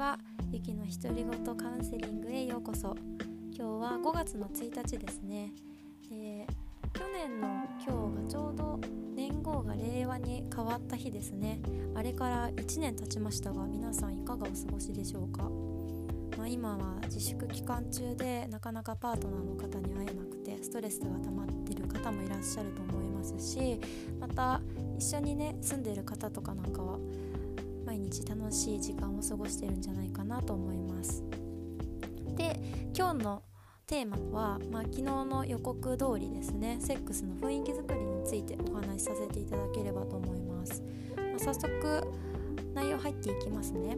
はゆきの独り言カウンセリングへようこそ。今日は5月の1日ですね。で去年の今日がちょうど年号が令和に変わった日ですね。あれから1年経ちましたが皆さんいかがお過ごしでしょうか、まあ、今は自粛期間中でなかなかパートナーの方に会えなくてストレスが溜まってる方もいらっしゃると思いますしまた一緒にね住んでる方とかなんかは毎日楽しい時間を過ごしてるんじゃないかなと思います。で今日のテーマは、まあ、昨日の予告通りですね。セックスの雰囲気作りについてお話しさせていただければと思います、まあ、早速内容入っていきますね。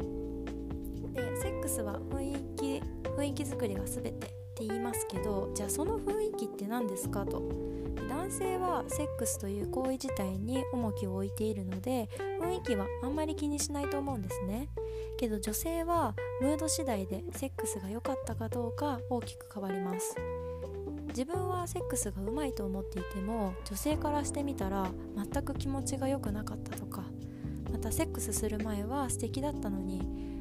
でセックスは雰囲気雰囲気作りが全てって言いますけどじゃあその雰囲気って何ですかと。男性はセックスという行為自体に重きを置いているので雰囲気はあんまり気にしないと思うんですね。けど女性はムード次第でセックスが良かったかどうか大きく変わります。自分はセックスがうまいと思っていても女性からしてみたら全く気持ちが良くなかったとか。またセックスする前は素敵だったのに、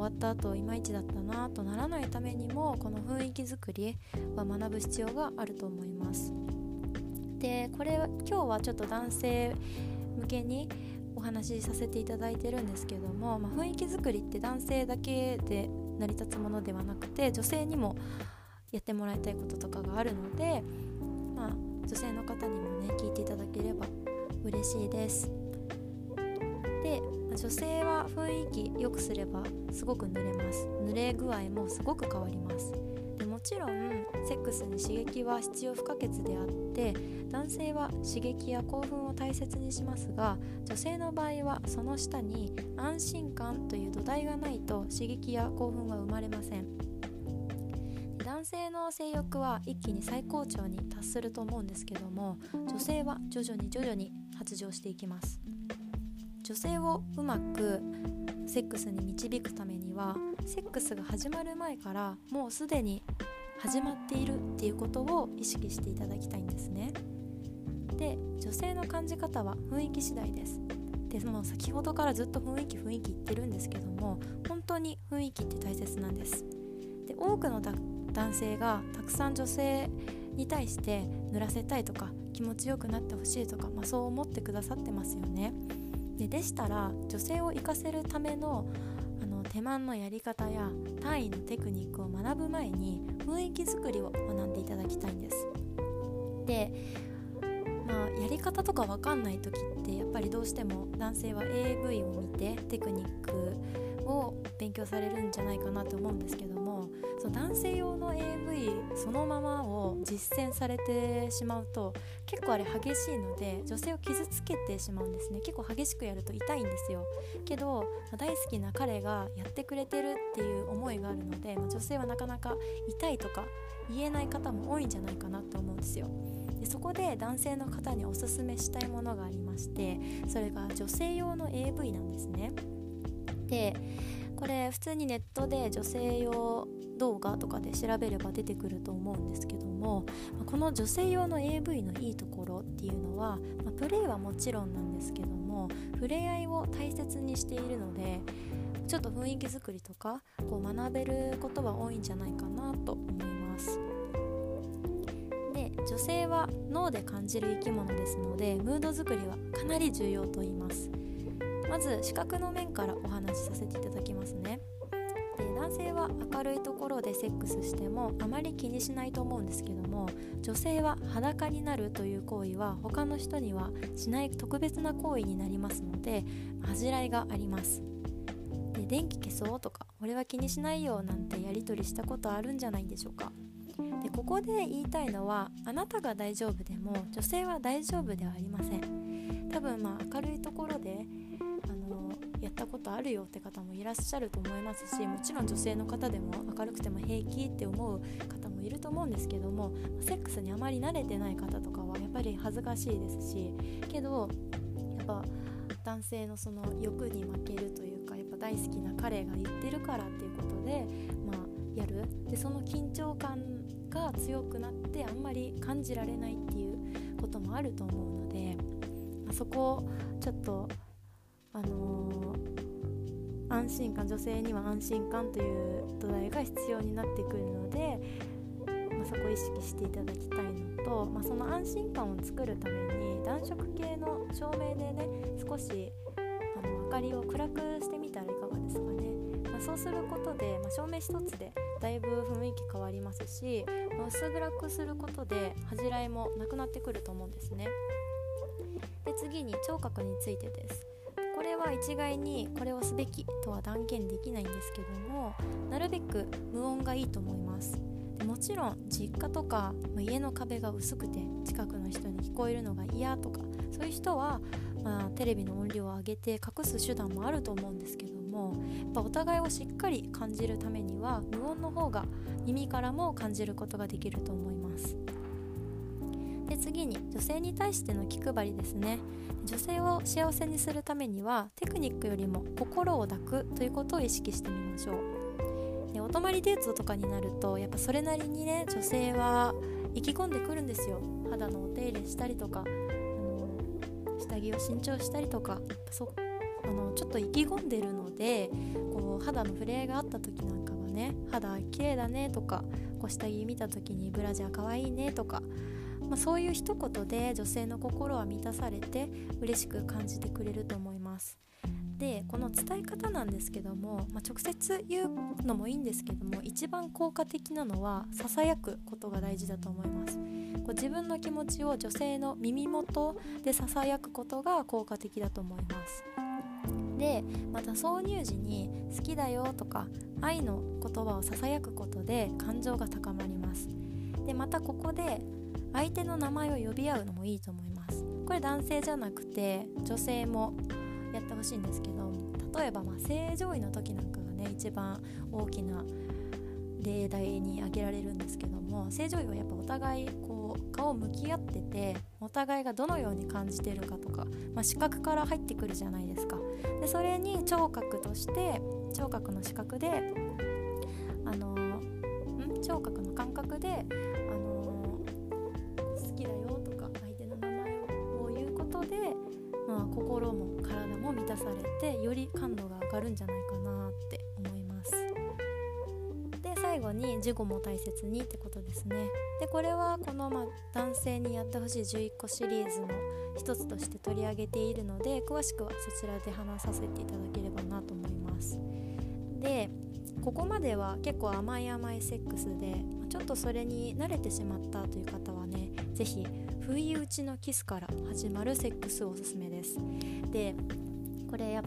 終わった後いまいちだったなとならないためにもこの雰囲気作りは学ぶ必要があると思います。でこれは今日はちょっと男性向けにお話しさせていただいてるんですけども、まあ、雰囲気作りって男性だけで成り立つものではなくて女性にもやってもらいたいこととかがあるので、まあ、女性の方にもね聞いていただければ嬉しいです。で女性は雰囲気良くすればすごく濡れます。濡れ具合もすごく変わります。でもちろんセックスに刺激は必要不可欠であって男性は刺激や興奮を大切にしますが女性の場合はその下に安心感という土台がないと刺激や興奮は生まれません。男性の性欲は一気に最高潮に達すると思うんですけども女性は徐々に徐々に発情していきます。女性をうまくセックスに導くためにはセックスが始まる前からもうすでに始まっているっていうことを意識していただきたいんですね。で女性の感じ方は雰囲気次第です。でも先ほどからずっと雰囲気雰囲気言ってるんですけども本当に雰囲気って大切なんです。で多くの男性がたくさん女性に対して濡らせたいとか気持ちよくなってほしいとか、まあ、そう思ってくださってますよね。ででしたら女性を生かせるためのあの手間のやり方や単位のテクニックを学ぶ前に雰囲気作りを学んでいただきたいんです。でまあやり方とか分かんない時ってやっぱりどうしても男性は AV を見てテクニックを勉強されるんじゃないかなと思うんですけどその男性用の AV そのままを実践されてしまうと結構あれ激しいので女性を傷つけてしまうんですね。結構激しくやると痛いんですよ。けど大好きな彼がやってくれてるっていう思いがあるのでま女性はなかなか痛いとか言えない方も多いんじゃないかなと思うんですよ。でそこで男性の方におすすめしたいものがありましてそれが女性用の AV なんですね。でこれ普通にネットで女性用動画とかで調べれば出てくると思うんですけどもこの女性用の AV のいいところっていうのは、まプレイはもちろんなんですけども触れ合いを大切にしているのでちょっと雰囲気作りとかこう学べることは多いんじゃないかなと思います。で女性は脳で感じる生き物ですのでムード作りはかなり重要と言います。まず視覚の面からお話しさせていただきますね。男性は明るいところでセックスしてもあまり気にしないと思うんですけども女性は裸になるという行為は他の人にはしない特別な行為になりますので恥じらいがあります。で電気消そうとか俺は気にしないよなんてやり取りしたことあるんじゃないんでしょうか。でここで言いたいのはあなたが大丈夫でも女性は大丈夫ではありません。多分まあ明るいところでやったことあるよって方もいらっしゃると思いますしもちろん女性の方でも明るくても平気って思う方もいると思うんですけどもセックスにあまり慣れてない方とかはやっぱり恥ずかしいですしけどやっぱ男性のその欲に負けるというかやっぱ大好きな彼が言ってるからっていうことでまあやる。でその緊張感が強くなってあんまり感じられないっていうこともあると思うので、まあ、そこをちょっとあのー、安心感女性には安心感という土台が必要になってくるので、まあ、そこを意識していただきたいのと、まあ、その安心感を作るために暖色系の照明でね少しあの明かりを暗くしてみたらいかがですかね、まあ、そうすることで、ま照明一つでだいぶ雰囲気変わりますし、ま薄暗くすることで恥じらいもなくなってくると思うんですね。で次に聴覚についてです。は一概にこれをすべきとは断言できないんですけどもなるべく無音がいいと思います。でもちろん実家とか家の壁が薄くて近くの人に聞こえるのが嫌とかそういう人は、まあ、テレビの音量を上げて隠す手段もあると思うんですけどもやっぱお互いをしっかり感じるためには無音の方が耳からも感じることができると思います。次に女性に対しての気配りですね。女性を幸せにするためにはテクニックよりも心を抱くということを意識してみましょう。でお泊まりデートとかになるとやっぱそれなりにね女性は意気込んでくるんですよ。肌のお手入れしたりとかあの下着を新調したりとかそあのちょっと意気込んでるのでこう肌の触れ合いがあった時なんかはね肌綺麗だねとかこう下着見た時にブラジャーかわいいねとかまあ、そういう一言で女性の心は満たされて嬉しく感じてくれると思います。でこの伝え方なんですけども、まあ、直接言うのもいいんですけども一番効果的なのはささやくことが大事だと思います。こう自分の気持ちを女性の耳元でささやくことが効果的だと思います。でまた挿入時に「好きだよ」とか愛の言葉をささやくことで感情が高まります。でまたここで相手の名前を呼び合うのもいいと思います。これ男性じゃなくて女性もやってほしいんですけど例えばま正常位の時なんかがね一番大きな例題に挙げられるんですけども正常位はやっぱお互いこう顔向き合っててお互いがどのように感じてるかとか、まあ、視覚から入ってくるじゃないですか。でそれに聴覚として聴覚の視覚であのん？聴覚の感覚で体も満たされてより感度が上がるんじゃないかなって思います。で最後に事後も大切にってことですね。でこれはこの、ま男性にやってほしい11個シリーズの一つとして取り上げているので詳しくはそちらで話させていただければなと思います。でここまでは結構甘い甘いセックスでちょっとそれに慣れてしまったという方はね是非不意打ちのキスから始まるセックスおすすめです。でこれや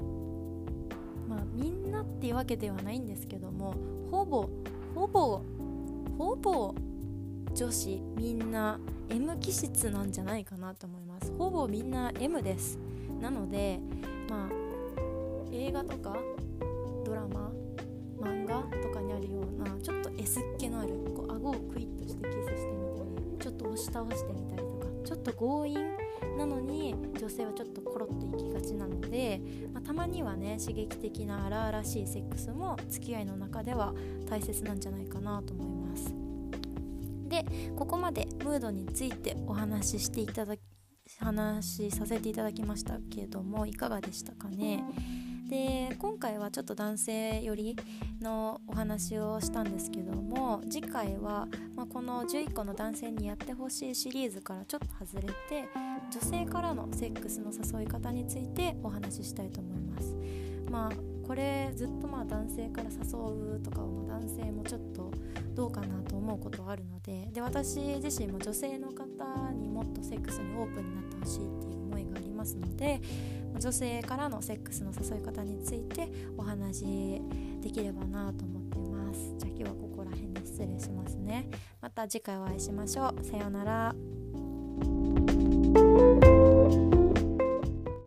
まあみんなっていうわけではないんですけどもほぼほぼほぼ女子みんな M 気質なんじゃないかなと思います。ほぼみんな M です。なのでまあ映画とかドラマ漫画とかにあるようなちょっと S っ気のあるこう顎をクイッとしてキスしてみたりちょっと押し倒してみたりとかちょっと強引なのに女性はちょっとコロッといきがちなので、まあ、たまにはね刺激的な荒々しいセックスも付き合いの中では大切なんじゃないかなと思います。でここまでムードについてお話ししていただき話させていただきましたけれどもいかがでしたかね？で今回はちょっと男性寄りのお話をしたんですけども次回は、まあ、この11個の男性にやってほしいシリーズからちょっと外れて女性からのセックスの誘い方についてお話ししたいと思います。まあこれずっとまあ男性から誘うとかは男性もちょっとどうかなと思うことはあるのでで私自身も女性の方にもっとセックスにオープンになってほしいっていう思いがありますので女性からのセックスの誘い方についてお話できればなと思ってます。じゃあ今日はここら辺で失礼しますね。また次回お会いしましょう。さようなら。